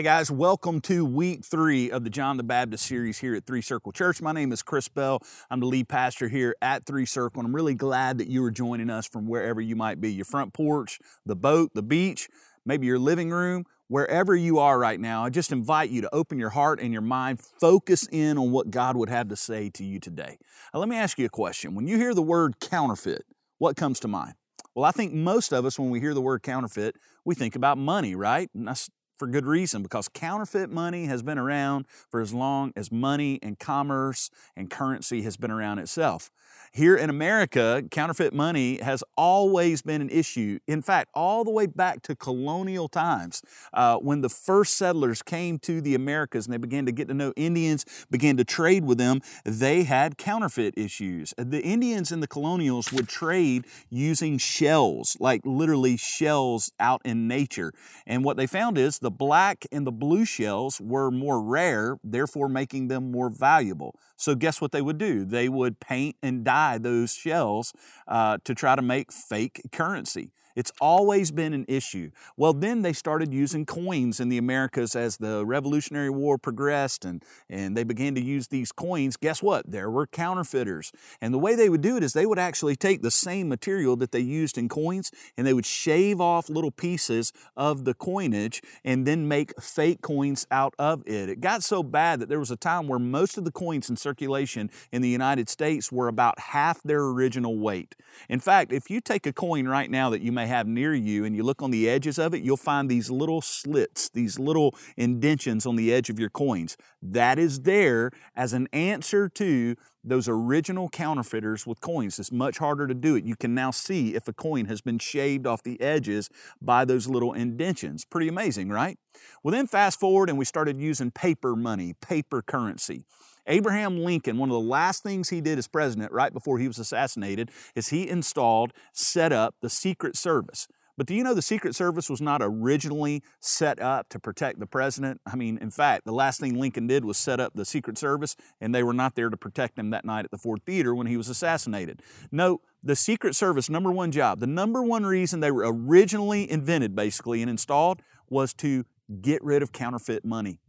Hey guys, welcome to week three of the John the Baptist series here at Three Circle Church. My name is Chris Bell. I'm the lead pastor here at Three Circle, and I'm really glad that you are joining us from wherever you might be your front porch, the boat, the beach, maybe your living room, wherever you are right now. I just invite you to open your heart and your mind, focus in on what God would have to say to you today. Now, let me ask you a question. When you hear the word counterfeit, what comes to mind? Well, I think most of us, when we hear the word counterfeit, we think about money, right? And that's for good reason because counterfeit money has been around for as long as money and commerce and currency has been around itself. Here in America, counterfeit money has always been an issue. In fact, all the way back to colonial times, uh, when the first settlers came to the Americas and they began to get to know Indians, began to trade with them, they had counterfeit issues. The Indians and the colonials would trade using shells, like literally shells out in nature. And what they found is the black and the blue shells were more rare, therefore making them more valuable. So, guess what they would do? They would paint and dye those shells uh, to try to make fake currency. It's always been an issue. Well, then they started using coins in the Americas as the Revolutionary War progressed and, and they began to use these coins. Guess what? There were counterfeiters. And the way they would do it is they would actually take the same material that they used in coins and they would shave off little pieces of the coinage and then make fake coins out of it. It got so bad that there was a time where most of the coins in circulation in the United States were about half their original weight. In fact, if you take a coin right now that you may have near you and you look on the edges of it, you'll find these little slits, these little indentions on the edge of your coins. That is there as an answer to those original counterfeiters with coins. It's much harder to do it. You can now see if a coin has been shaved off the edges by those little indentions. Pretty amazing, right? Well, then fast forward and we started using paper money, paper currency. Abraham Lincoln, one of the last things he did as president right before he was assassinated is he installed, set up the Secret Service. But do you know the Secret Service was not originally set up to protect the president? I mean, in fact, the last thing Lincoln did was set up the Secret Service, and they were not there to protect him that night at the Ford Theater when he was assassinated. No, the Secret Service, number one job, the number one reason they were originally invented, basically, and installed was to get rid of counterfeit money.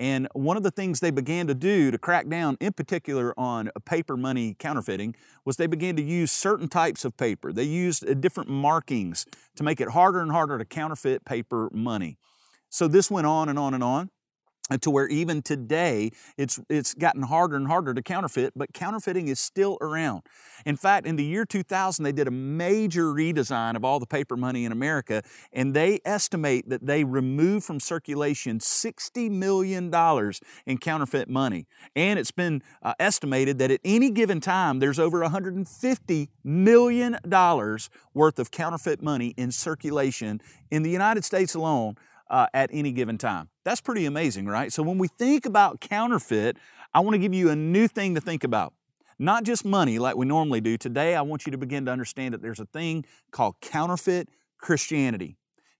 And one of the things they began to do to crack down, in particular on paper money counterfeiting, was they began to use certain types of paper. They used uh, different markings to make it harder and harder to counterfeit paper money. So this went on and on and on to where even today it's it's gotten harder and harder to counterfeit but counterfeiting is still around. In fact in the year 2000 they did a major redesign of all the paper money in america and they estimate that they removed from circulation 60 million dollars in counterfeit money. And it's been uh, estimated that at any given time there's over 150 million dollars worth of counterfeit money in circulation in the united states alone uh, at any given time. That's pretty amazing, right? So when we think about counterfeit, I want to give you a new thing to think about. Not just money like we normally do. Today, I want you to begin to understand that there's a thing called counterfeit Christianity.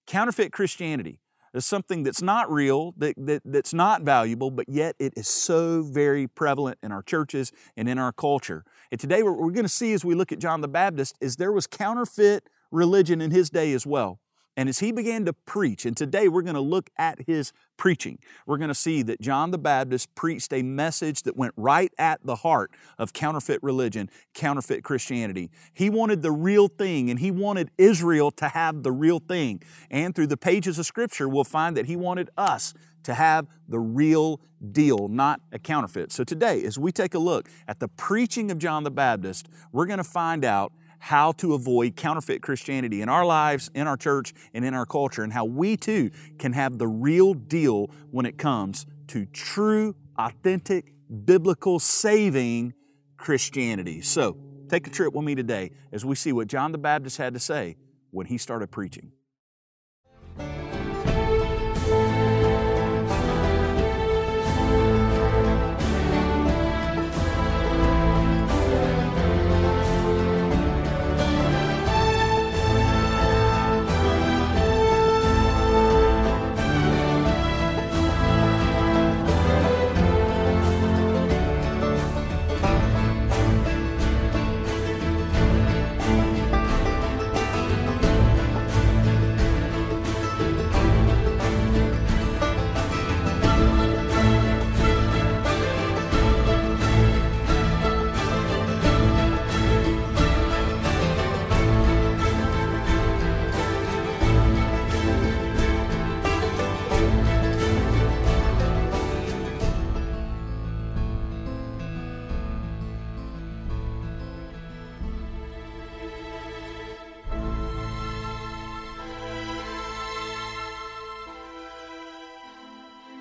Counterfeit Christianity is something that's not real, that, that, that's not valuable, but yet it is so very prevalent in our churches and in our culture. And today, what we're going to see as we look at John the Baptist is there was counterfeit religion in his day as well. And as he began to preach, and today we're going to look at his preaching, we're going to see that John the Baptist preached a message that went right at the heart of counterfeit religion, counterfeit Christianity. He wanted the real thing, and he wanted Israel to have the real thing. And through the pages of Scripture, we'll find that he wanted us to have the real deal, not a counterfeit. So today, as we take a look at the preaching of John the Baptist, we're going to find out how to avoid counterfeit Christianity in our lives, in our church, and in our culture, and how we too can have the real deal when it comes to true, authentic, biblical, saving Christianity. So, take a trip with me today as we see what John the Baptist had to say when he started preaching.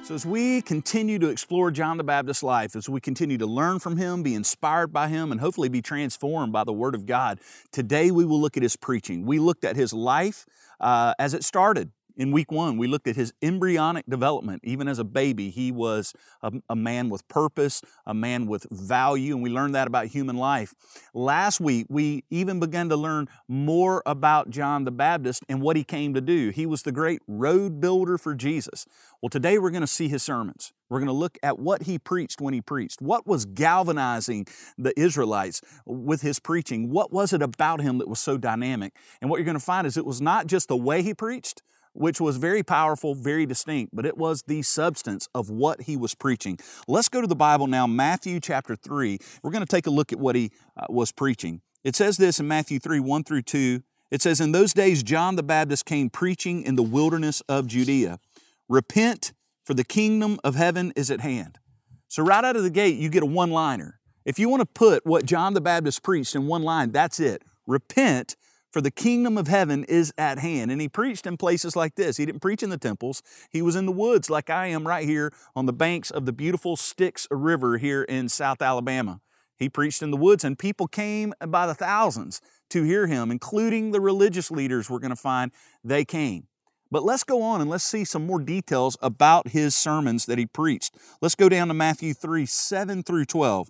So, as we continue to explore John the Baptist's life, as we continue to learn from him, be inspired by him, and hopefully be transformed by the Word of God, today we will look at his preaching. We looked at his life uh, as it started in week one, we looked at his embryonic development. Even as a baby, he was a, a, man with purpose, a man with value, and we learned that about human life. Last week, we even began to learn more about John the Baptist and what he came to do. He was the great road builder for Jesus. Well, today we're going to see his sermons. We're going to look at what he preached when he preached. What was galvanizing the Israelites with his preaching? What was it about him that was so dynamic? And what you're going to find is it was not just the way he preached, which was very powerful, very distinct, but it was the substance of what he was preaching. Let's go to the Bible now, Matthew chapter 3. We're going to take a look at what he uh, was preaching. It says this in Matthew 3 1 through 2. It says, In those days, John the Baptist came preaching in the wilderness of Judea Repent, for the kingdom of heaven is at hand. So, right out of the gate, you get a one liner. If you want to put what John the Baptist preached in one line, that's it. Repent, for the kingdom of heaven is at hand. And he preached in places like this. He didn't preach in the temples, he was in the woods, like I am right here on the banks of the beautiful Styx River here in South Alabama. He preached in the woods, and people came by the thousands to hear him, including the religious leaders we're going to find they came. But let's go on and let's see some more details about his sermons that he preached. Let's go down to Matthew 3 7 through 12.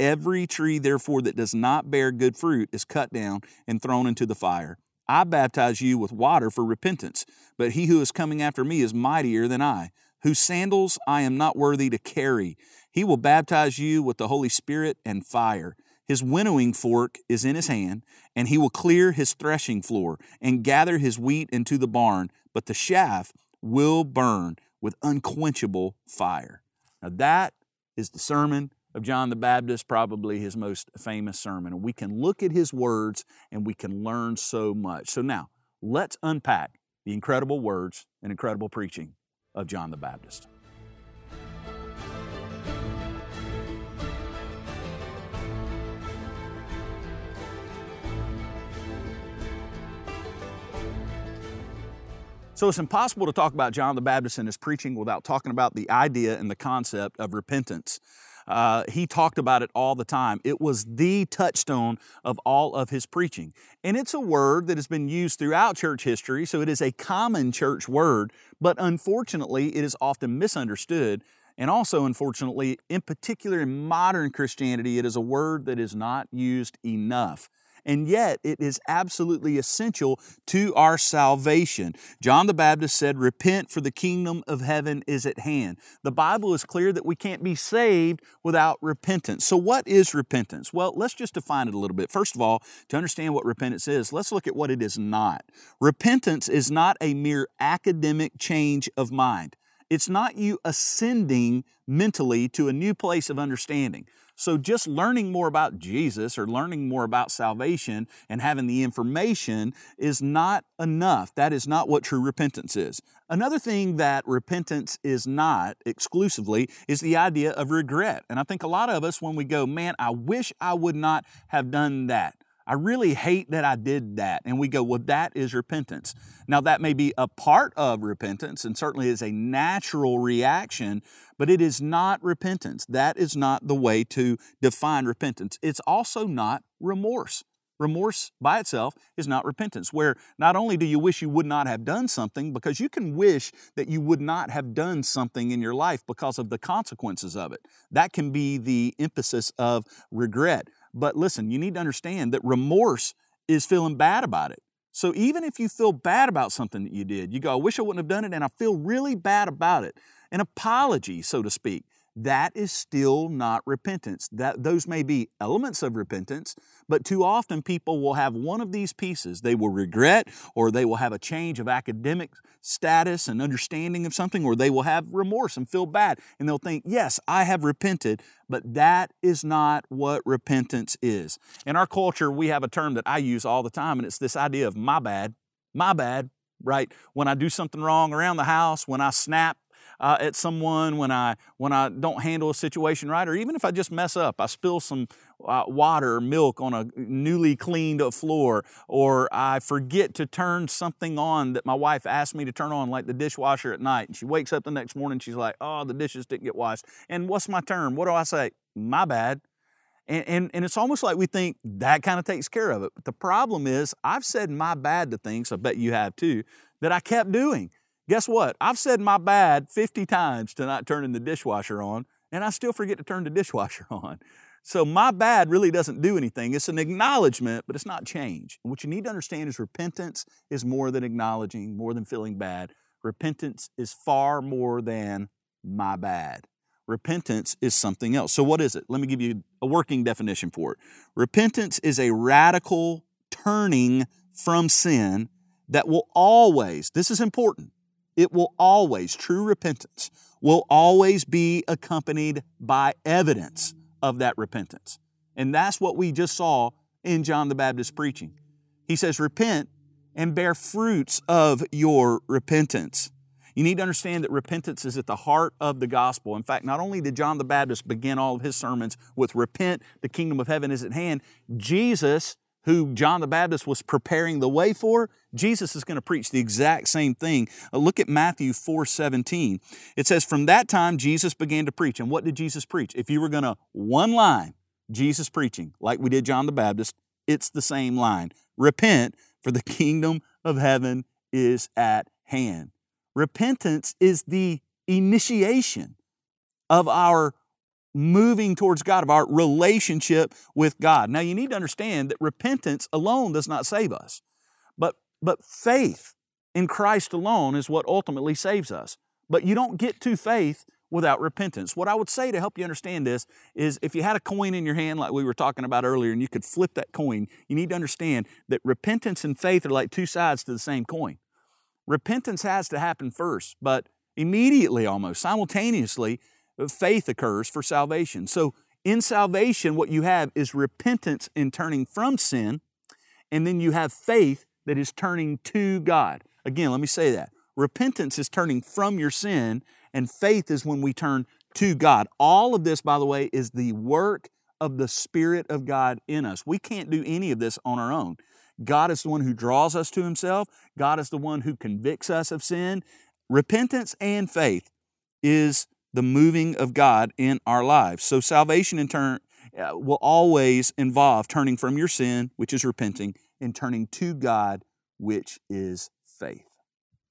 Every tree, therefore, that does not bear good fruit is cut down and thrown into the fire. I baptize you with water for repentance, but he who is coming after me is mightier than I, whose sandals I am not worthy to carry. He will baptize you with the Holy Spirit and fire. His winnowing fork is in his hand, and he will clear his threshing floor and gather his wheat into the barn, but the chaff will burn with unquenchable fire. Now, that is the sermon of John the Baptist, probably his most famous sermon. And we can look at his words and we can learn so much. So now, let's unpack the incredible words and incredible preaching of John the Baptist. So it's impossible to talk about John the Baptist and his preaching without talking about the idea and the concept of repentance. Uh, he talked about it all the time. It was the touchstone of all of his preaching. And it's a word that has been used throughout church history, so it is a common church word, but unfortunately, it is often misunderstood. And also, unfortunately, in particular in modern Christianity, it is a word that is not used enough and yet it is absolutely essential to our salvation. John the Baptist said, Repent, for the kingdom of heaven is at hand. The Bible is clear that we can't be saved without repentance. So, what is repentance? Well, let's just define it a little bit. First of all, to understand what repentance is, let's look at what it is not. Repentance is not a mere academic change of mind. It's not you ascending mentally to a new place of understanding. So, just learning more about Jesus or learning more about salvation and having the information is not enough. That is not what true repentance is. Another thing that repentance is not exclusively is the idea of regret. And I think a lot of us, when we go, man, I wish I would not have done that. I really hate that I did that. And we go, well, that is repentance. Now, that may be a part of repentance and certainly is a natural reaction, but it is not repentance. That is not the way to define repentance. It's also not remorse. Remorse by itself is not repentance, where not only do you wish you would not have done something, because you can wish that you would not have done something in your life because of the consequences of it. That can be the emphasis of regret. But listen, you need to understand that remorse is feeling bad about it. So even if you feel bad about something that you did, you go, I wish I wouldn't have done it, and I feel really bad about it. An apology, so to speak, that is still not repentance. That those may be elements of repentance, but too often people will have one of these pieces. They will regret or they will have a change of academic status and understanding of something or they will have remorse and feel bad and they'll think, "Yes, I have repented," but that is not what repentance is. In our culture, we have a term that I use all the time and it's this idea of my bad. My bad, right? When I do something wrong around the house, when I snap uh, at someone, when I when I don't handle a situation right, or even if I just mess up, I spill some uh, water or milk on a newly cleaned floor, or I forget to turn something on that my wife asked me to turn on, like the dishwasher at night, and she wakes up the next morning, she's like, "Oh, the dishes didn't get washed." And what's my term? What do I say? My bad. And, and, and, it's almost like we think that kind of takes care of it. But the problem is, I've said my bad to things, I bet you have too, that I kept doing. Guess what? I've said my bad 50 times to not turning the dishwasher on, and I still forget to turn the dishwasher on. So my bad really doesn't do anything. It's an acknowledgement, but it's not change. What you need to understand is repentance is more than acknowledging, more than feeling bad. Repentance is far more than my bad. Repentance is something else. So, what is it? Let me give you a working definition for it. Repentance is a radical turning from sin that will always, this is important, it will always, true repentance will always be accompanied by evidence of that repentance. And that's what we just saw in John the Baptist preaching. He says, Repent and bear fruits of your repentance. You need to understand that repentance is at the heart of the gospel. In fact, not only did John the Baptist begin all of his sermons with repent, the kingdom of heaven is at hand, Jesus who John the Baptist was preparing the way for, Jesus is going to preach the exact same thing. Uh, look at Matthew 4 17. It says, From that time, Jesus began to preach. And what did Jesus preach? If you were going to, one line, Jesus preaching, like we did John the Baptist, it's the same line Repent, for the kingdom of heaven is at hand. Repentance is the initiation of our moving towards God, of our relationship with God. Now, you need to understand that repentance alone does not save us, but, but faith in Christ alone is what ultimately saves us. But you don't get to faith without repentance. What I would say to help you understand this is if you had a coin in your hand, like we were talking about earlier, and you could flip that coin, you need to understand that repentance and faith are like two sides to the same coin. Repentance has to happen first, but immediately almost, simultaneously, Uh, faith occurs for salvation. So in salvation, what you have is repentance in turning from sin, and then you have faith that is turning to God. Again, let me say that. Repentance is turning from your sin, and faith is when we turn to God. All of this, by the way, is the work of the Spirit of God in us. We can't do any of this on our own. God is the one who draws us to Himself, God is the one who convicts us of sin. Repentance and faith is the moving of God in our lives. So salvation in turn uh, will always involve turning from your sin, which is repenting, and turning to God, which is faith.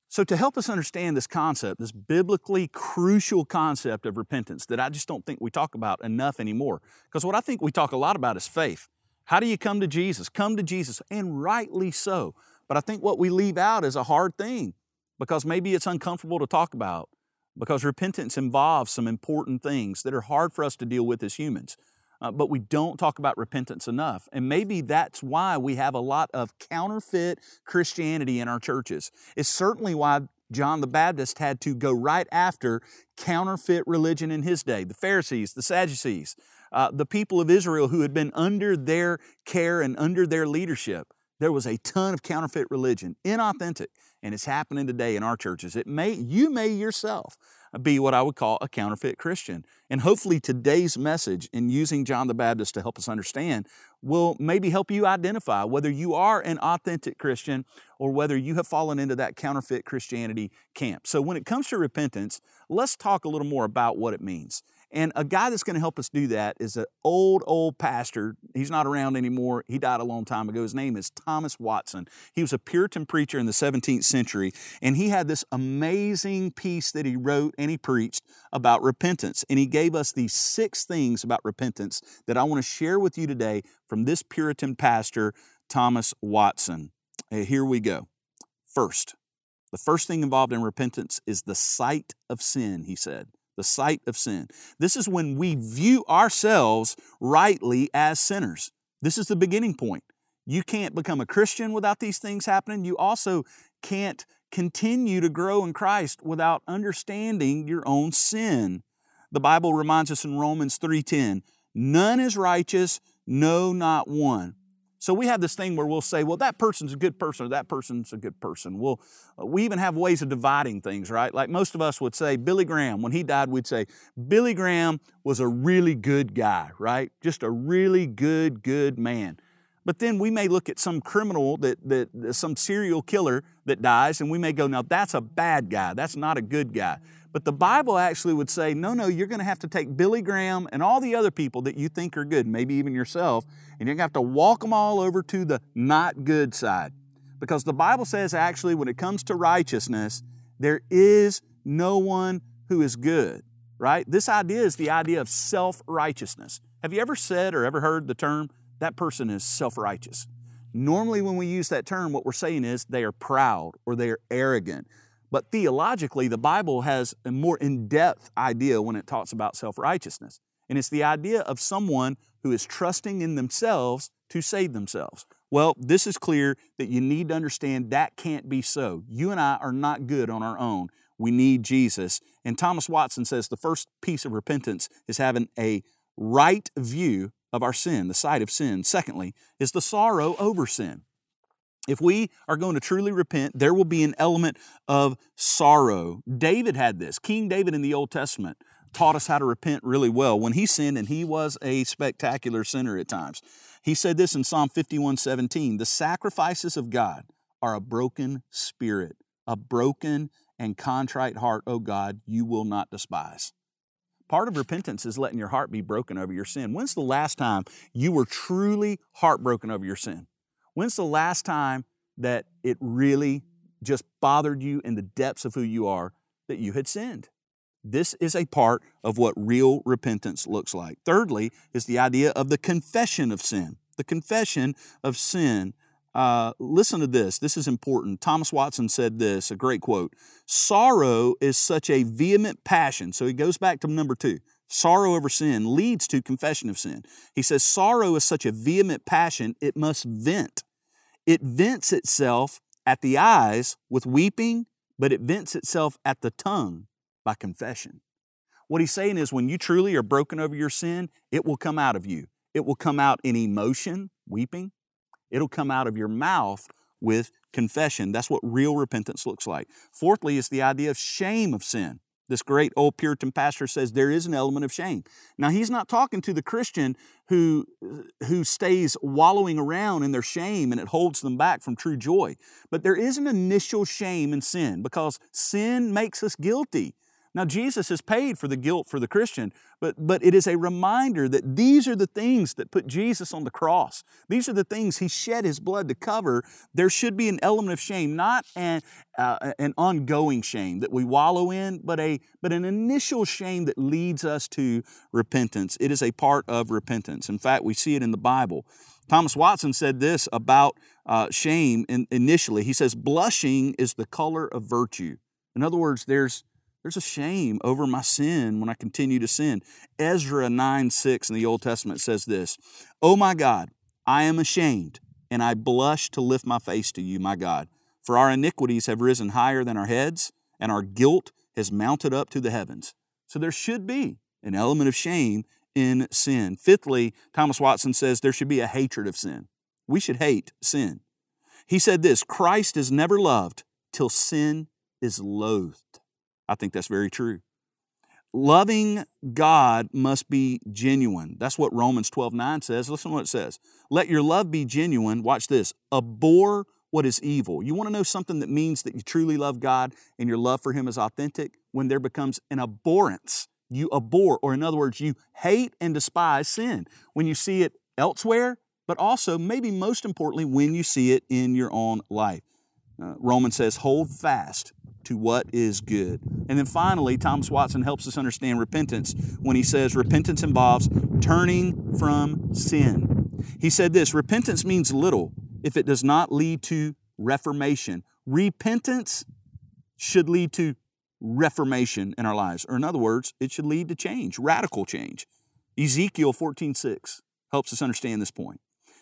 So, to help us understand this concept, this biblically crucial concept of repentance that I just don't think we talk about enough anymore, because what I think we talk a lot about is faith. How do you come to Jesus? Come to Jesus, and rightly so. But I think what we leave out is a hard thing because maybe it's uncomfortable to talk about because repentance involves some important things that are hard for us to deal with as humans. Uh, but we don't talk about repentance enough. And maybe that's why we have a lot of counterfeit Christianity in our churches. It's certainly why John the Baptist had to go right after counterfeit religion in his day the Pharisees, the Sadducees, uh, the people of Israel who had been under their care and under their leadership. There was a ton of counterfeit religion, inauthentic and it's happening today in our churches. It may you may yourself be what I would call a counterfeit Christian. And hopefully today's message in using John the Baptist to help us understand will maybe help you identify whether you are an authentic Christian or whether you have fallen into that counterfeit Christianity camp. So when it comes to repentance, let's talk a little more about what it means. And a guy that's going to help us do that is an old, old pastor. He's not around anymore. He died a long time ago. His name is Thomas Watson. He was a Puritan preacher in the 17th century, and he had this amazing piece that he wrote and he preached about repentance. And he gave us these six things about repentance that I want to share with you today from this Puritan pastor, Thomas Watson. Uh, here we go. First, the first thing involved in repentance is the sight of sin, he said the sight of sin. This is when we view ourselves rightly as sinners. This is the beginning point. You can't become a Christian without these things happening. You also can't continue to grow in Christ without understanding your own sin. The Bible reminds us in Romans 3:10, none is righteous, no not one. So we have this thing where we'll say, well, that person's a good person or that person's a good person. We'll, uh, we even have ways of dividing things, right? Like most of us would say, Billy Graham, when he died, we'd say, Billy Graham was a really good guy, right? Just a really good, good man. But then we may look at some criminal that, that some serial killer that dies, and we may go, now that's a bad guy. That's not a good guy. But the Bible actually would say, no, no, you're going to have to take Billy Graham and all the other people that you think are good, maybe even yourself, and you're going to have to walk them all over to the not good side. Because the Bible says actually, when it comes to righteousness, there is no one who is good, right? This idea is the idea of self righteousness. Have you ever said or ever heard the term, that person is self righteous? Normally, when we use that term, what we're saying is they are proud or they are arrogant but theologically, the Bible has a more in depth idea when it talks about self righteousness. And it's the idea of someone who is trusting in themselves to save themselves. Well, this is clear that you need to understand that can't be so. You and I are not good on our own. We need Jesus. And Thomas Watson says the first piece of repentance is having a right view of our sin, the sight of sin. Secondly, is the sorrow over sin. If we are going to truly repent, there will be an element of sorrow. David had this. King David in the Old Testament taught us how to repent really well when he sinned, and he was a spectacular sinner at times. He said this in Psalm 51 17 The sacrifices of God are a broken spirit, a broken and contrite heart, O God, you will not despise. Part of repentance is letting your heart be broken over your sin. When's the last time you were truly heartbroken over your sin? When's the last time that it really just bothered you in the depths of who you are that you had sinned? This is a part of what real repentance looks like. Thirdly, is the idea of the confession of sin. The confession of sin. Uh, listen to this. This is important. Thomas Watson said this, a great quote. Sorrow is such a vehement passion. So he goes back to number two. Sorrow over sin leads to confession of sin. He says, Sorrow is such a vehement passion, it must vent. It vents itself at the eyes with weeping, but it vents itself at the tongue by confession. What he's saying is, when you truly are broken over your sin, it will come out of you. It will come out in emotion, weeping. It'll come out of your mouth with confession. That's what real repentance looks like. Fourthly, is the idea of shame of sin. This great old Puritan pastor says there is an element of shame. Now, he's not talking to the Christian who, uh, who stays wallowing around in their shame and it holds them back from true joy. But there is an initial shame in sin because sin makes us guilty. Now, Jesus has paid for the guilt for the Christian, but, but it is a reminder that these are the things that put Jesus on the cross. These are the things He shed His blood to cover. There should be an element of shame, not an, uh, an ongoing shame that we wallow in, but, a, but an initial shame that leads us to repentance. It is a part of repentance. In fact, we see it in the Bible. Thomas Watson said this about uh, shame in, initially. He says, Blushing is the color of virtue. In other words, there's there's a shame over my sin when I continue to sin. Ezra 9 6 in the Old Testament says this Oh my God, I am ashamed, and I blush to lift my face to you, my God. For our iniquities have risen higher than our heads, and our guilt has mounted up to the heavens. So there should be an element of shame in sin. Fifthly, Thomas Watson says there should be a hatred of sin. We should hate sin. He said this Christ is never loved till sin is loathed. I think that's very true. Loving God must be genuine. That's what Romans 12 9 says. Listen to what it says. Let your love be genuine. Watch this. Abhor what is evil. You want to know something that means that you truly love God and your love for Him is authentic? When there becomes an abhorrence. You abhor, or in other words, you hate and despise sin. When you see it elsewhere, but also, maybe most importantly, when you see it in your own life. Uh, Romans says, hold fast to what is good. And then finally, Thomas Watson helps us understand repentance when he says repentance involves turning from sin. He said this repentance means little if it does not lead to reformation. Repentance should lead to reformation in our lives. Or in other words, it should lead to change, radical change. Ezekiel 14:6 helps us understand this point.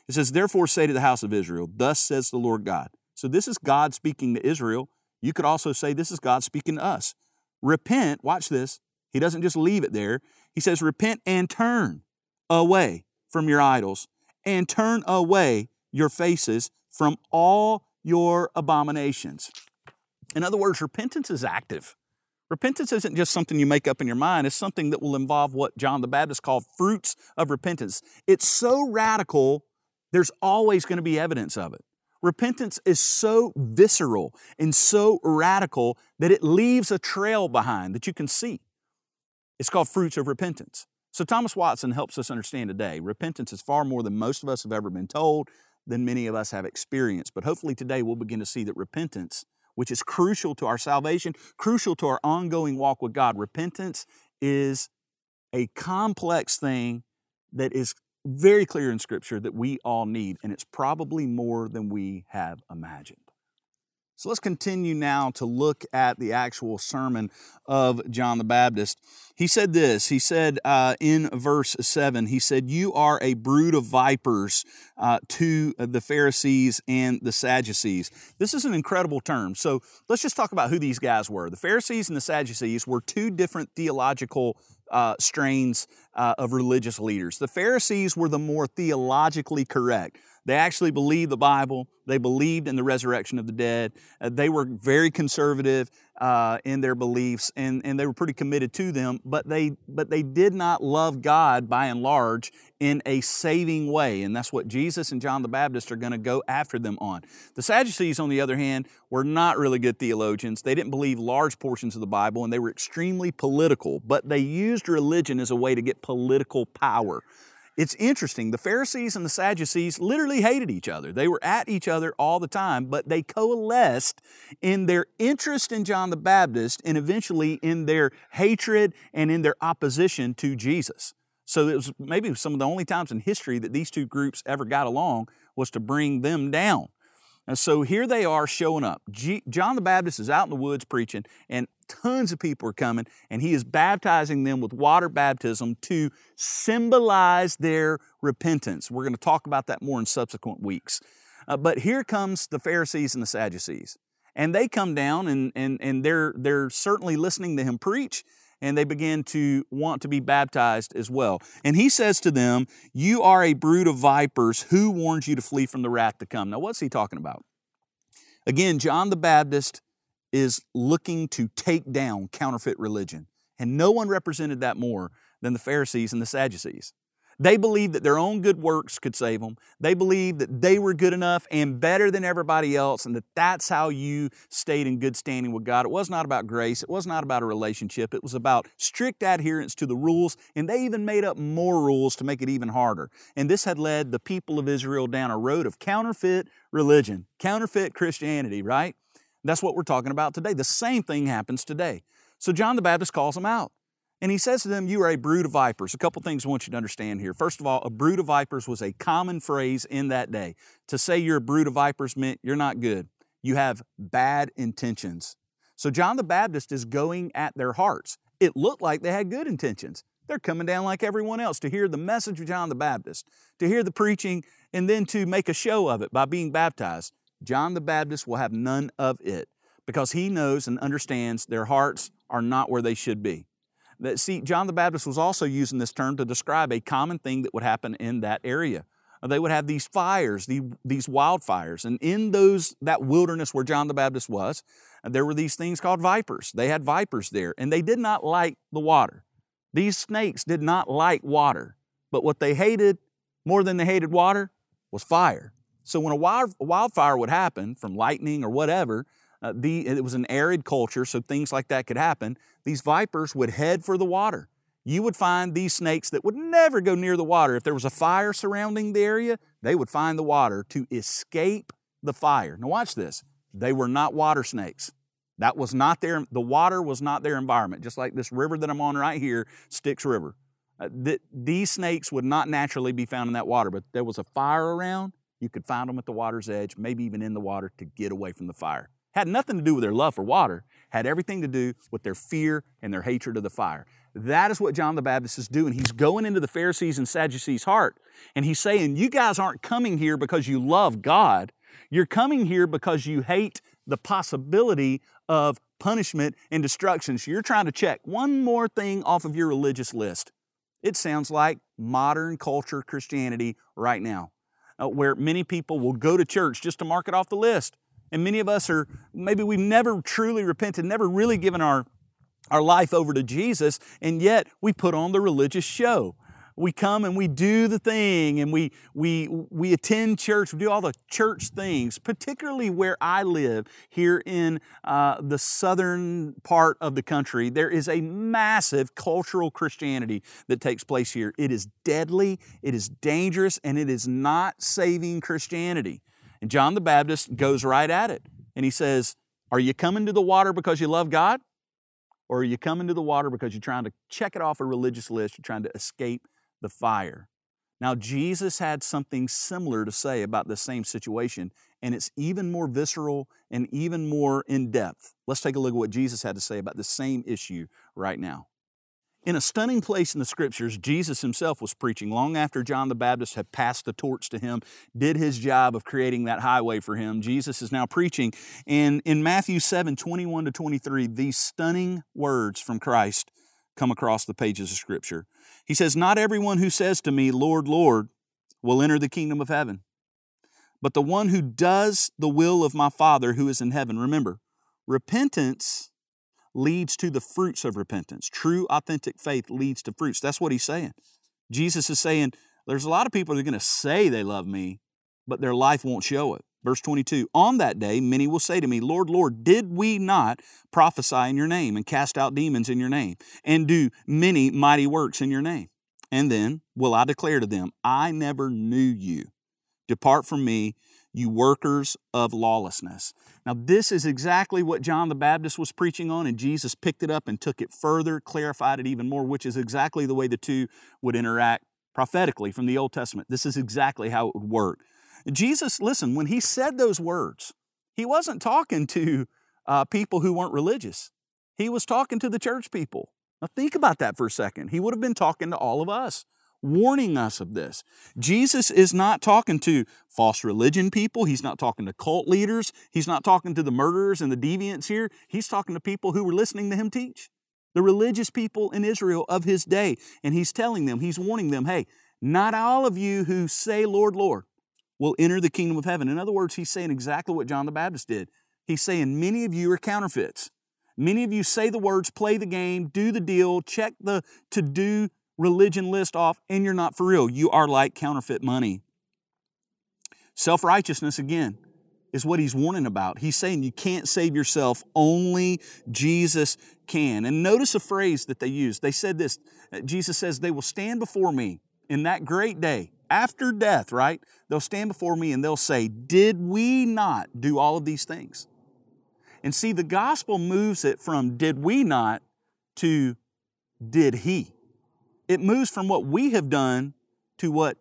It says, Therefore say to the house of Israel, Thus says the Lord God. So this is God speaking to Israel. You could also say this is God speaking to us. Repent, watch this. He doesn't just leave it there. He says, Repent and turn away from your idols and turn away your faces from all your abominations. In other words, repentance is active. Repentance isn't just something you make up in your mind, it's something that will involve what John the Baptist called fruits of repentance. It's so radical, there's always going to be evidence of it. Repentance is so visceral and so radical that it leaves a trail behind that you can see. It's called fruits of repentance. So Thomas Watson helps us understand today repentance is far more than most of us have ever been told, than many of us have experienced. But hopefully today we'll begin to see that repentance, which is crucial to our salvation, crucial to our ongoing walk with God, repentance is a complex thing that is very clear in Scripture that we all need, and it's probably more than we have imagined. So let's continue now to look at the actual sermon of John the Baptist. He said this, he said uh, in verse 7, he said, You are a brood of vipers uh, to the Pharisees and the Sadducees. This is an incredible term. So let's just talk about who these guys were. The Pharisees and the Sadducees were two different theological uh, strains uh, of religious leaders. The Pharisees were the more theologically correct. They actually believed the Bible. They believed in the resurrection of the dead. Uh, they were very conservative uh, in their beliefs, and, and they were pretty committed to them. But they but they did not love God by and large in a saving way, and that's what Jesus and John the Baptist are going to go after them on. The Sadducees, on the other hand, were not really good theologians. They didn't believe large portions of the Bible, and they were extremely political. But they used religion as a way to get political power. It's interesting. The Pharisees and the Sadducees literally hated each other. They were at each other all the time, but they coalesced in their interest in John the Baptist and eventually in their hatred and in their opposition to Jesus. So it was maybe some of the only times in history that these two groups ever got along was to bring them down. And so here they are showing up. G- John the Baptist is out in the woods preaching, and tons of people are coming, and he is baptizing them with water baptism to symbolize their repentance. We're going to talk about that more in subsequent weeks. Uh, but here comes the Pharisees and the Sadducees. And they come down and, and, and they're, they're certainly listening to him preach, and they begin to want to be baptized as well. And he says to them, You are a brood of vipers. Who warns you to flee from the wrath to come? Now, what's he talking about? Again, John the Baptist is looking to take down counterfeit religion. And no one represented that more than the Pharisees and the Sadducees. They believed that their own good works could save them. They believed that they were good enough and better than everybody else, and that that's how you stayed in good standing with God. It was not about grace. It was not about a relationship. It was about strict adherence to the rules, and they even made up more rules to make it even harder. And this had led the people of Israel down a road of counterfeit religion, counterfeit Christianity, right? That's what we're talking about today. The same thing happens today. So John the Baptist calls them out. And he says to them, You are a brood of vipers. A couple things I want you to understand here. First of all, a brood of vipers was a common phrase in that day. To say you're a brood of vipers meant you're not good. You have bad intentions. So John the Baptist is going at their hearts. It looked like they had good intentions. They're coming down like everyone else to hear the message of John the Baptist, to hear the preaching, and then to make a show of it by being baptized. John the Baptist will have none of it because he knows and understands their hearts are not where they should be. That, see, John the Baptist was also using this term to describe a common thing that would happen in that area. Uh, they would have these fires, these wildfires, and in those that wilderness where John the Baptist was, uh, there were these things called vipers. They had vipers there, and they did not like the water. These snakes did not like water, but what they hated more than they hated water was fire. So when a, wild, wildfire would happen from lightning or whatever, uh, the, it was an arid culture, so things like that could happen. These vipers would head for the water. You would find these snakes that would never go near the water. If there was a fire surrounding the area, they would find the water to escape the fire. Now, watch this. They were not water snakes. That was not their, the water was not their environment, just like this river that I'm on right here, Styx River. Uh, th- these snakes would not naturally be found in that water, but there was a fire around, you could find them at the water's edge, maybe even in the water to get away from the fire. Had nothing to do with their love for water, had everything to do with their fear and their hatred of the fire. That is what John the Baptist is doing. He's going into the Pharisees and Sadducees' heart, and he's saying, You guys aren't coming here because you love God. You're coming here because you hate the possibility of punishment and destruction. So you're trying to check one more thing off of your religious list. It sounds like modern culture Christianity right now, uh, where many people will go to church just to mark it off the list. And many of us are, maybe we've never truly repented, never really given our, our life over to Jesus, and yet we put on the religious show we come and we do the thing and we, we, we attend church, we do all the church things, particularly where I live here in uh, the southern part of the country. There is a massive cultural Christianity that takes place here. It is deadly, it is dangerous, and it is not saving Christianity. And John the Baptist goes right at it and he says, Are you coming to the water because you love God? Or are you coming to the water because you're trying to check it off a religious list? You're trying to escape the fire. Now, Jesus had something similar to say about the same situation, and it's even more visceral and even more in depth. Let's take a look at what Jesus had to say about the same issue right now. In a stunning place in the scriptures, Jesus himself was preaching long after John the Baptist had passed the torch to him, did his job of creating that highway for him. Jesus is now preaching. And in Matthew 7 21 to 23, these stunning words from Christ come across the pages of Scripture. He says, Not everyone who says to me, Lord, Lord, will enter the kingdom of heaven, but the one who does the will of my Father who is in heaven. Remember, repentance leads to the fruits of repentance. True, authentic faith leads to fruits. That's what he's saying. Jesus is saying, There's a lot of people that are going to say they love me, but their life won't show it. Verse 22 On that day, many will say to me, Lord, Lord, did we not prophesy in your name and cast out demons in your name and do many mighty works in your name? And then will I declare to them, I never knew you. Depart from me, you workers of lawlessness. Now, this is exactly what John the Baptist was preaching on, and Jesus picked it up and took it further, clarified it even more, which is exactly the way the two would interact prophetically from the Old Testament. This is exactly how it would work. Jesus, listen, when he said those words, he wasn't talking to uh, people who weren't religious. He was talking to the church people. Now, think about that for a second. He would have been talking to all of us, warning us of this. Jesus is not talking to false religion people. He's not talking to cult leaders. He's not talking to the murderers and the deviants here. He's talking to people who were listening to him teach, the religious people in Israel of his day. And he's telling them, he's warning them, hey, not all of you who say, Lord, Lord, will enter the kingdom of heaven. In other words, he's saying exactly what John the Baptist did. He's saying, Many of you are counterfeits. Many of you say the words, play the game, do the deal, check the to do religion list off, and you're not for real. You are like counterfeit money. Self righteousness, again, is what he's warning about. He's saying you can't save yourself, only Jesus can. And notice a phrase that they use. They said this uh, Jesus says, They will stand before me in that great day after death, right? They'll stand before me and they'll say, Did we not do all of these things? And see, the gospel moves it from did we not to did he. It moves from what we have done to what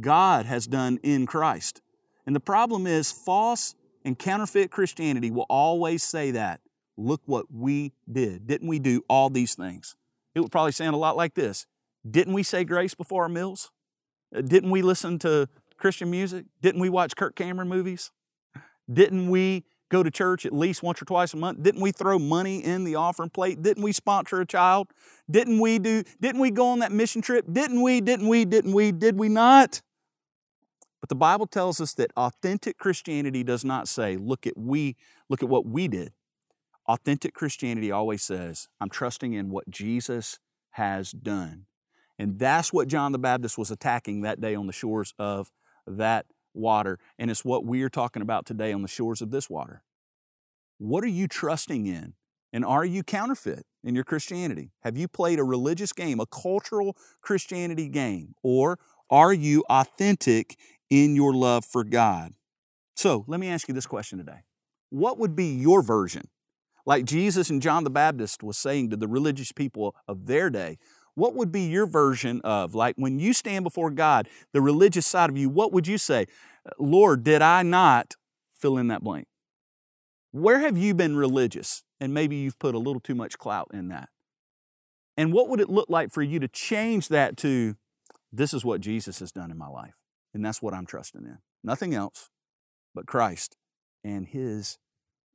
God has done in Christ. And the problem is, false and counterfeit Christianity will always say that. Look what we did. Didn't we do all these things? It would probably sound a lot like this Didn't we say grace before our meals? Uh, didn't we listen to Christian music? Didn't we watch Kirk Cameron movies? Didn't we go to church at least once or twice a month? Didn't we throw money in the offering plate? Didn't we sponsor a child? Didn't we do didn't we go on that mission trip? Didn't we? Didn't we? Didn't we? Did we not? But the Bible tells us that authentic Christianity does not say, look at we, look at what we did. Authentic Christianity always says, I'm trusting in what Jesus has done. And that's what John the Baptist was attacking that day on the shores of that water. And it's what we are talking about today on the shores of this water. What are you trusting in? And are you counterfeit in your Christianity? Have you played a religious game, a cultural Christianity game? Or are you authentic in your love for God? So let me ask you this question today What would be your version? Like Jesus and John the Baptist was saying to the religious people of their day, what would be your version of, like when you stand before God, the religious side of you, what would you say? Lord, did I not fill in that blank? Where have you been religious? And maybe you've put a little too much clout in that. And what would it look like for you to change that to this is what Jesus has done in my life? And that's what I'm trusting in. Nothing else but Christ and His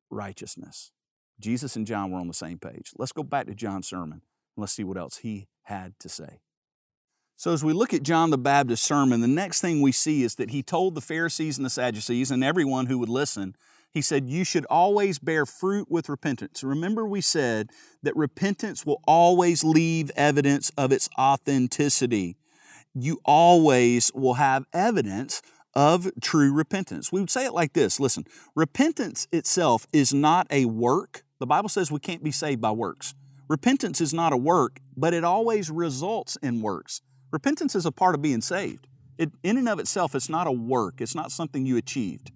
righteousness. Jesus and John were on the same page. Let's go back to John's sermon and let's see what else he had to say. So, as we look at John the Baptist's sermon, the next thing we see is that he told the Pharisees and the Sadducees and everyone who would listen, he said, You should always bear fruit with repentance. Remember, we said that repentance will always leave evidence of its authenticity. You always will have evidence of true repentance. We would say it like this listen, repentance itself is not a work. The Bible says we can't be saved by works. Repentance is not a work, but it always results in works. Repentance is a part of being saved. It, in and of itself, it's not a work, it's not something you achieved,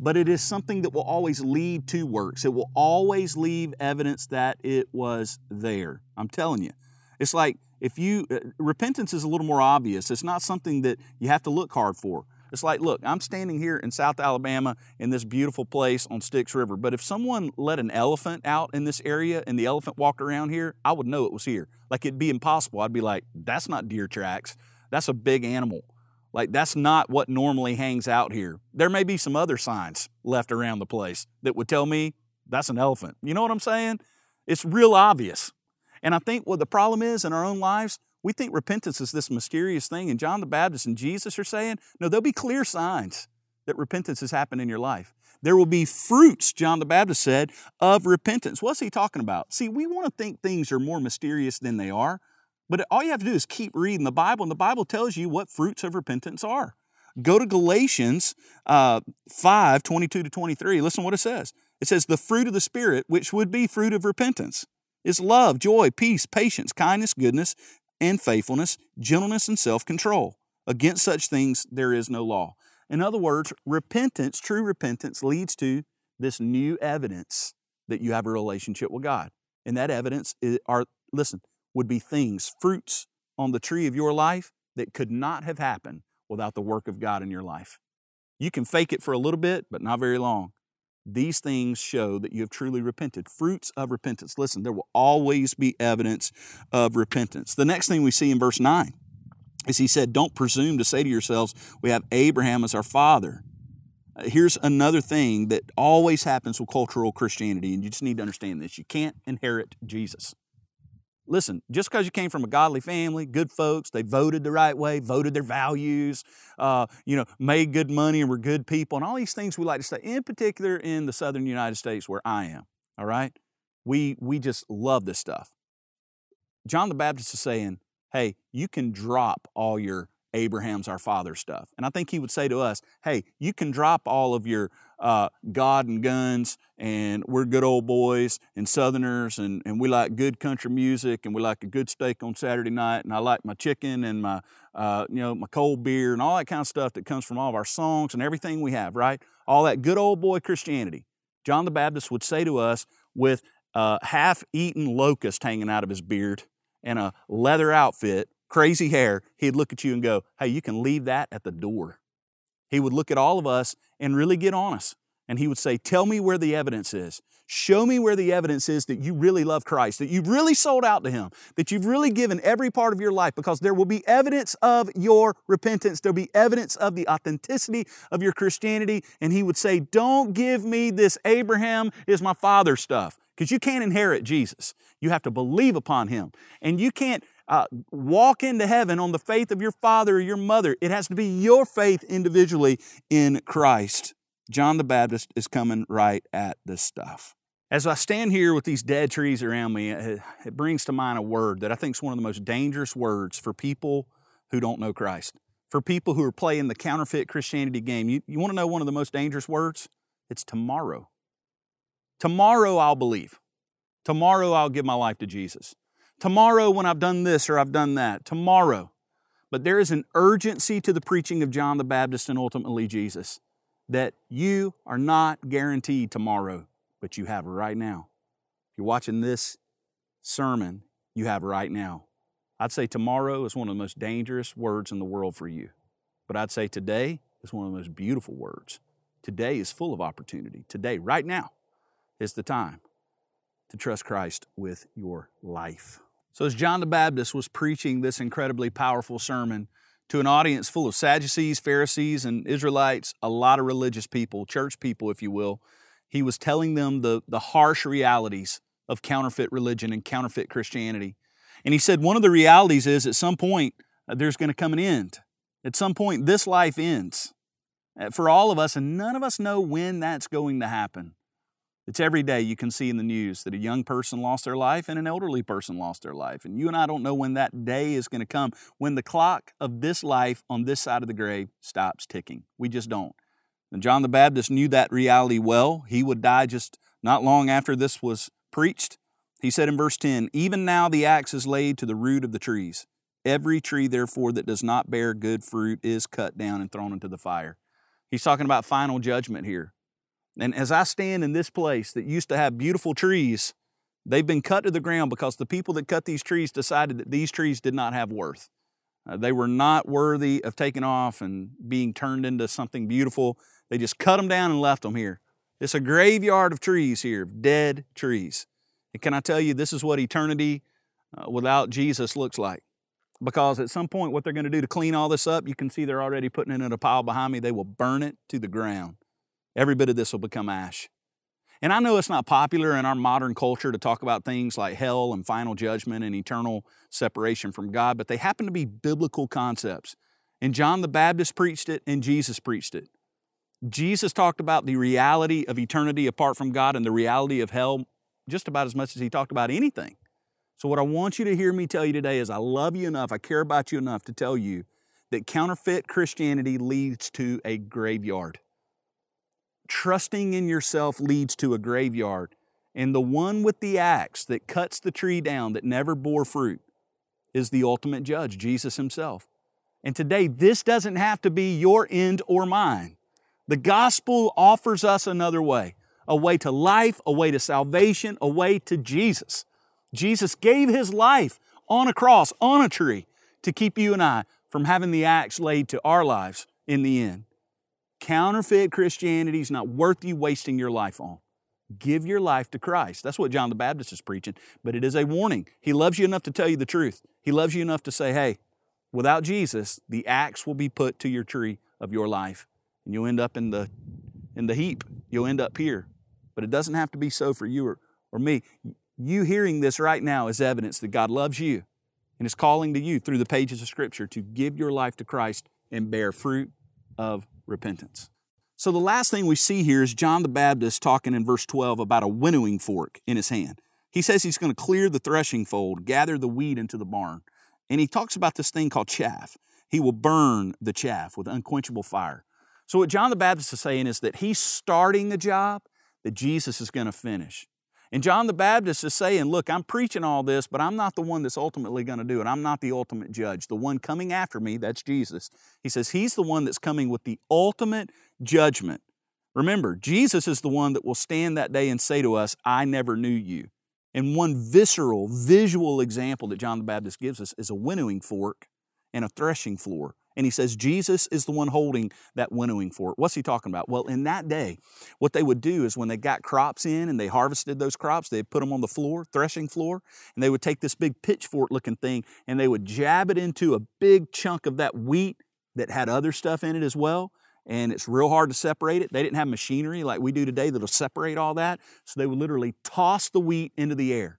but it is something that will always lead to works. It will always leave evidence that it was there. I'm telling you. It's like if you, uh, repentance is a little more obvious. It's not something that you have to look hard for. It's like, look, I'm standing here in South Alabama in this beautiful place on Styx River, but if someone let an elephant out in this area and the elephant walked around here, I would know it was here. Like it'd be impossible. I'd be like, that's not deer tracks. That's a big animal. Like that's not what normally hangs out here. There may be some other signs left around the place that would tell me that's an elephant. You know what I'm saying? It's real obvious. And I think what the problem is in our own lives, we think repentance is this mysterious thing, and John the Baptist and Jesus are saying, no, there'll be clear signs that repentance has happened in your life. There will be fruits, John the Baptist said, of repentance. What's he talking about? See, we want to think things are more mysterious than they are, but all you have to do is keep reading the Bible, and the Bible tells you what fruits of repentance are. Go to Galatians uh, 5 22 to 23. Listen to what it says. It says, The fruit of the Spirit, which would be fruit of repentance, is love, joy, peace, patience, kindness, goodness, and faithfulness, gentleness, and self control. Against such things there is no law. In other words, repentance, true repentance, leads to this new evidence that you have a relationship with God. And that evidence is, are, listen, would be things, fruits on the tree of your life that could not have happened without the work of God in your life. You can fake it for a little bit, but not very long. These things show that you have truly repented. Fruits of repentance. Listen, there will always be evidence of repentance. The next thing we see in verse 9 is he said, Don't presume to say to yourselves, We have Abraham as our father. Uh, here's another thing that always happens with cultural Christianity, and you just need to understand this. You can't inherit Jesus. Listen, just because you came from a godly family, good folks, they voted the right way, voted their values, uh, you know, made good money and were good people, and all these things we like to say, in particular in the southern United States where I am, all right? We, we just love this stuff. John the Baptist is saying, hey, you can drop all your Abraham's our father stuff. And I think he would say to us, hey, you can drop all of your uh, God and guns, and we're good old boys and Southerners, and, and we like good country music, and we like a good steak on Saturday night, and I like my chicken and my, uh, you know, my cold beer and all that kind of stuff that comes from all of our songs and everything we have, right? All that good old boy Christianity. John the Baptist would say to us with a half-eaten locust hanging out of his beard and a leather outfit crazy hair, he'd look at you and go, Hey, you can leave that at the door. He would look at all of us and really get on us. And he would say, Tell me where the evidence is. Show me where the evidence is that you really love Christ, that you've really sold out to Him, that you've really given every part of your life, because there will be evidence of your repentance. There'll be evidence of the authenticity of your Christianity. And he would say, Don't give me this Abraham is my father stuff, because you can't inherit Jesus. You have to believe upon Him. And you can't uh, walk into heaven on the faith of your father or your mother. It has to be your faith individually in Christ. John the Baptist is coming right at this stuff. As I stand here with these dead trees around me, it, brings to mind a word that I think is one of the most dangerous words for people who don't know Christ. For people who are playing the counterfeit Christianity game, you, you want to know one of the most dangerous words? It's tomorrow. Tomorrow I'll believe. Tomorrow I'll give my life to Jesus. Tomorrow, when I've done this or I've done that, tomorrow. But there is an urgency to the preaching of John the Baptist and ultimately Jesus that you are not guaranteed tomorrow, but you have right now. If you're watching this sermon, you have right now. I'd say tomorrow is one of the most dangerous words in the world for you. But I'd say today is one of the most beautiful words. Today is full of opportunity. Today, right now, is the time to trust Christ with your life. So, as John the Baptist was preaching this incredibly powerful sermon to an audience full of Sadducees, Pharisees, and Israelites, a lot of religious people, church people, if you will, he was telling them the, the harsh realities of counterfeit religion and counterfeit Christianity. And he said one of the realities is at some point uh, there's going to come an end. At some point, this life ends uh, for all of us, and none of us know when that's going to happen. It's every day you can see in the news that a young person lost their life and an elderly person lost their life. And you and I don't know when that day is going to come, when the clock of this life on this side of the grave stops ticking. We just don't. And John the Baptist knew that reality well. He would die just not long after this was preached. He said in verse 10 Even now the axe is laid to the root of the trees. Every tree, therefore, that does not bear good fruit is cut down and thrown into the fire. He's talking about final judgment here. And as I stand in this place that used to have beautiful trees, they've been cut to the ground because the people that cut these trees decided that these trees did not have worth. Uh, they were not worthy of taking off and being turned into something beautiful. They just cut them down and left them here. It's a graveyard of trees here, of dead trees. And can I tell you, this is what eternity uh, without Jesus looks like. Because at some point, what they're going to do to clean all this up, you can see they're already putting it in a pile behind me. They will burn it to the ground. Every bit of this will become ash. And I know it's not popular in our modern culture to talk about things like hell and final judgment and eternal separation from God, but they happen to be biblical concepts. And John the Baptist preached it, and Jesus preached it. Jesus talked about the reality of eternity apart from God and the reality of hell just about as much as he talked about anything. So, what I want you to hear me tell you today is I love you enough, I care about you enough to tell you that counterfeit Christianity leads to a graveyard trusting in yourself leads to a graveyard. And the one with the axe that cuts the tree down that never bore fruit is the ultimate judge, Jesus Himself. And today, this doesn't have to be your end or mine. The gospel offers us another way a way to life, a way to salvation, a way to Jesus. Jesus gave His life on a cross, on a tree, to keep you and I from having the axe laid to our lives in the end. Counterfeit Christianity is not worth you wasting your life on. Give your life to Christ. That's what John the Baptist is preaching, but it is a warning. He loves you enough to tell you the truth. He loves you enough to say, hey, without Jesus, the axe will be put to your tree of your life, and you'll end up in the, in the heap. You'll end up here. But it doesn't have to be so for you or, or me. You hearing this right now is evidence that God loves you and is calling to you through the pages of Scripture to give your life to Christ and bear fruit of repentance. So the last thing we see here is John the Baptist talking in verse 12 about a winnowing fork in his hand. He says he's going to clear the threshing floor, gather the wheat into the barn. And he talks about this thing called chaff. He will burn the chaff with unquenchable fire. So what John the Baptist is saying is that he's starting a job that Jesus is going to finish. And John the Baptist is saying, Look, I'm preaching all this, but I'm not the one that's ultimately going to do it. I'm not the ultimate judge. The one coming after me, that's Jesus. He says He's the one that's coming with the ultimate judgment. Remember, Jesus is the one that will stand that day and say to us, I never knew you. And one visceral, visual example that John the Baptist gives us is a winnowing fork and a threshing floor. And he says Jesus is the one holding that winnowing fork. What's he talking about? Well, in that day, what they would do is when they got crops in and they harvested those crops, they'd put them on the floor, threshing floor, and they would take this big pitchfork looking thing and they would jab it into a big chunk of that wheat that had other stuff in it as well. And it's real hard to separate it. They didn't have machinery like we do today that'll separate all that. So they would literally toss the wheat into the air.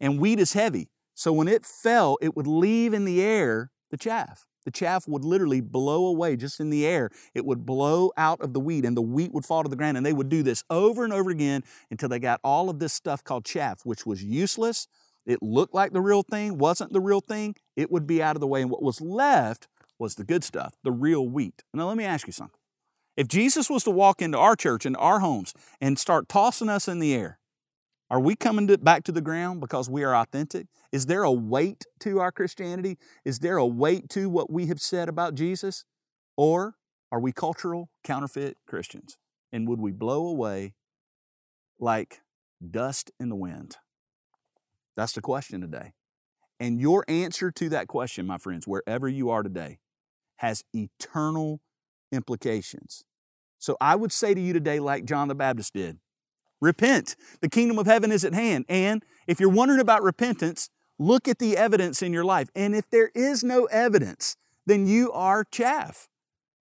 And wheat is heavy. So when it fell, it would leave in the air the chaff. The chaff would literally blow away just in the air. It would blow out of the wheat and the wheat would fall to the ground. And they would do this over and over again until they got all of this stuff called chaff, which was useless. It looked like the real thing, wasn't the real thing. It would be out of the way. And what was left was the good stuff, the real wheat. Now, let me ask you something. If Jesus was to walk into our church, into our homes, and start tossing us in the air, are we coming to, back to the ground because we are authentic? Is there a weight to our Christianity? Is there a weight to what we have said about Jesus? Or are we cultural counterfeit Christians? And would we blow away like dust in the wind? That's the question today. And your answer to that question, my friends, wherever you are today, has eternal implications. So I would say to you today, like John the Baptist did, Repent. The kingdom of heaven is at hand. And if you're wondering about repentance, look at the evidence in your life. And if there is no evidence, then you are chaff.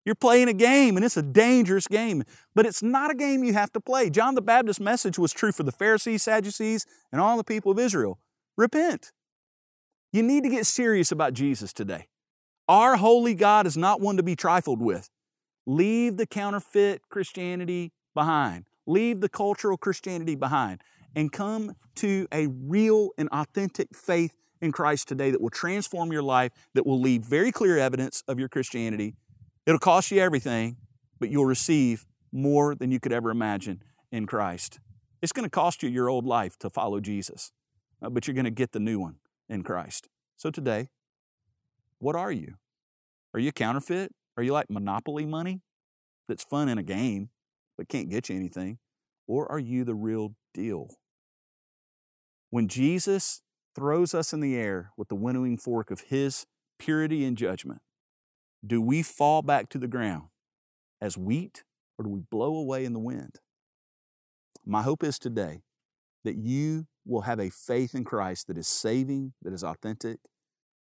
You're playing a game, and it's a dangerous game, but it's not a game you have to play. John the Baptist's message was true for the Pharisees, Sadducees, and all the people of Israel. Repent. You need to get serious about Jesus today. Our holy God is not one to be trifled with. Leave the counterfeit Christianity behind, leave the cultural Christianity behind, and come to a real and authentic faith in Christ today that will transform your life, that will leave very clear evidence of your Christianity. It'll cost you everything, but you'll receive more than you could ever imagine in Christ. It's going to cost you your old life to follow Jesus, uh, but you're going to get the new one in Christ. So today, what are you? Are you counterfeit? Are you like monopoly money that's fun in a game but can't get you anything? Or are you the real deal? When Jesus throws us in the air with the winnowing fork of His purity and judgment, do we fall back to the ground as wheat or do we blow away in the wind? My hope is today that you will have a faith in Christ that is saving, that is authentic,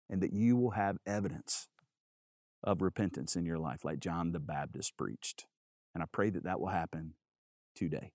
and that you will have evidence of repentance in your life, like John the Baptist preached. And I pray that that will happen today.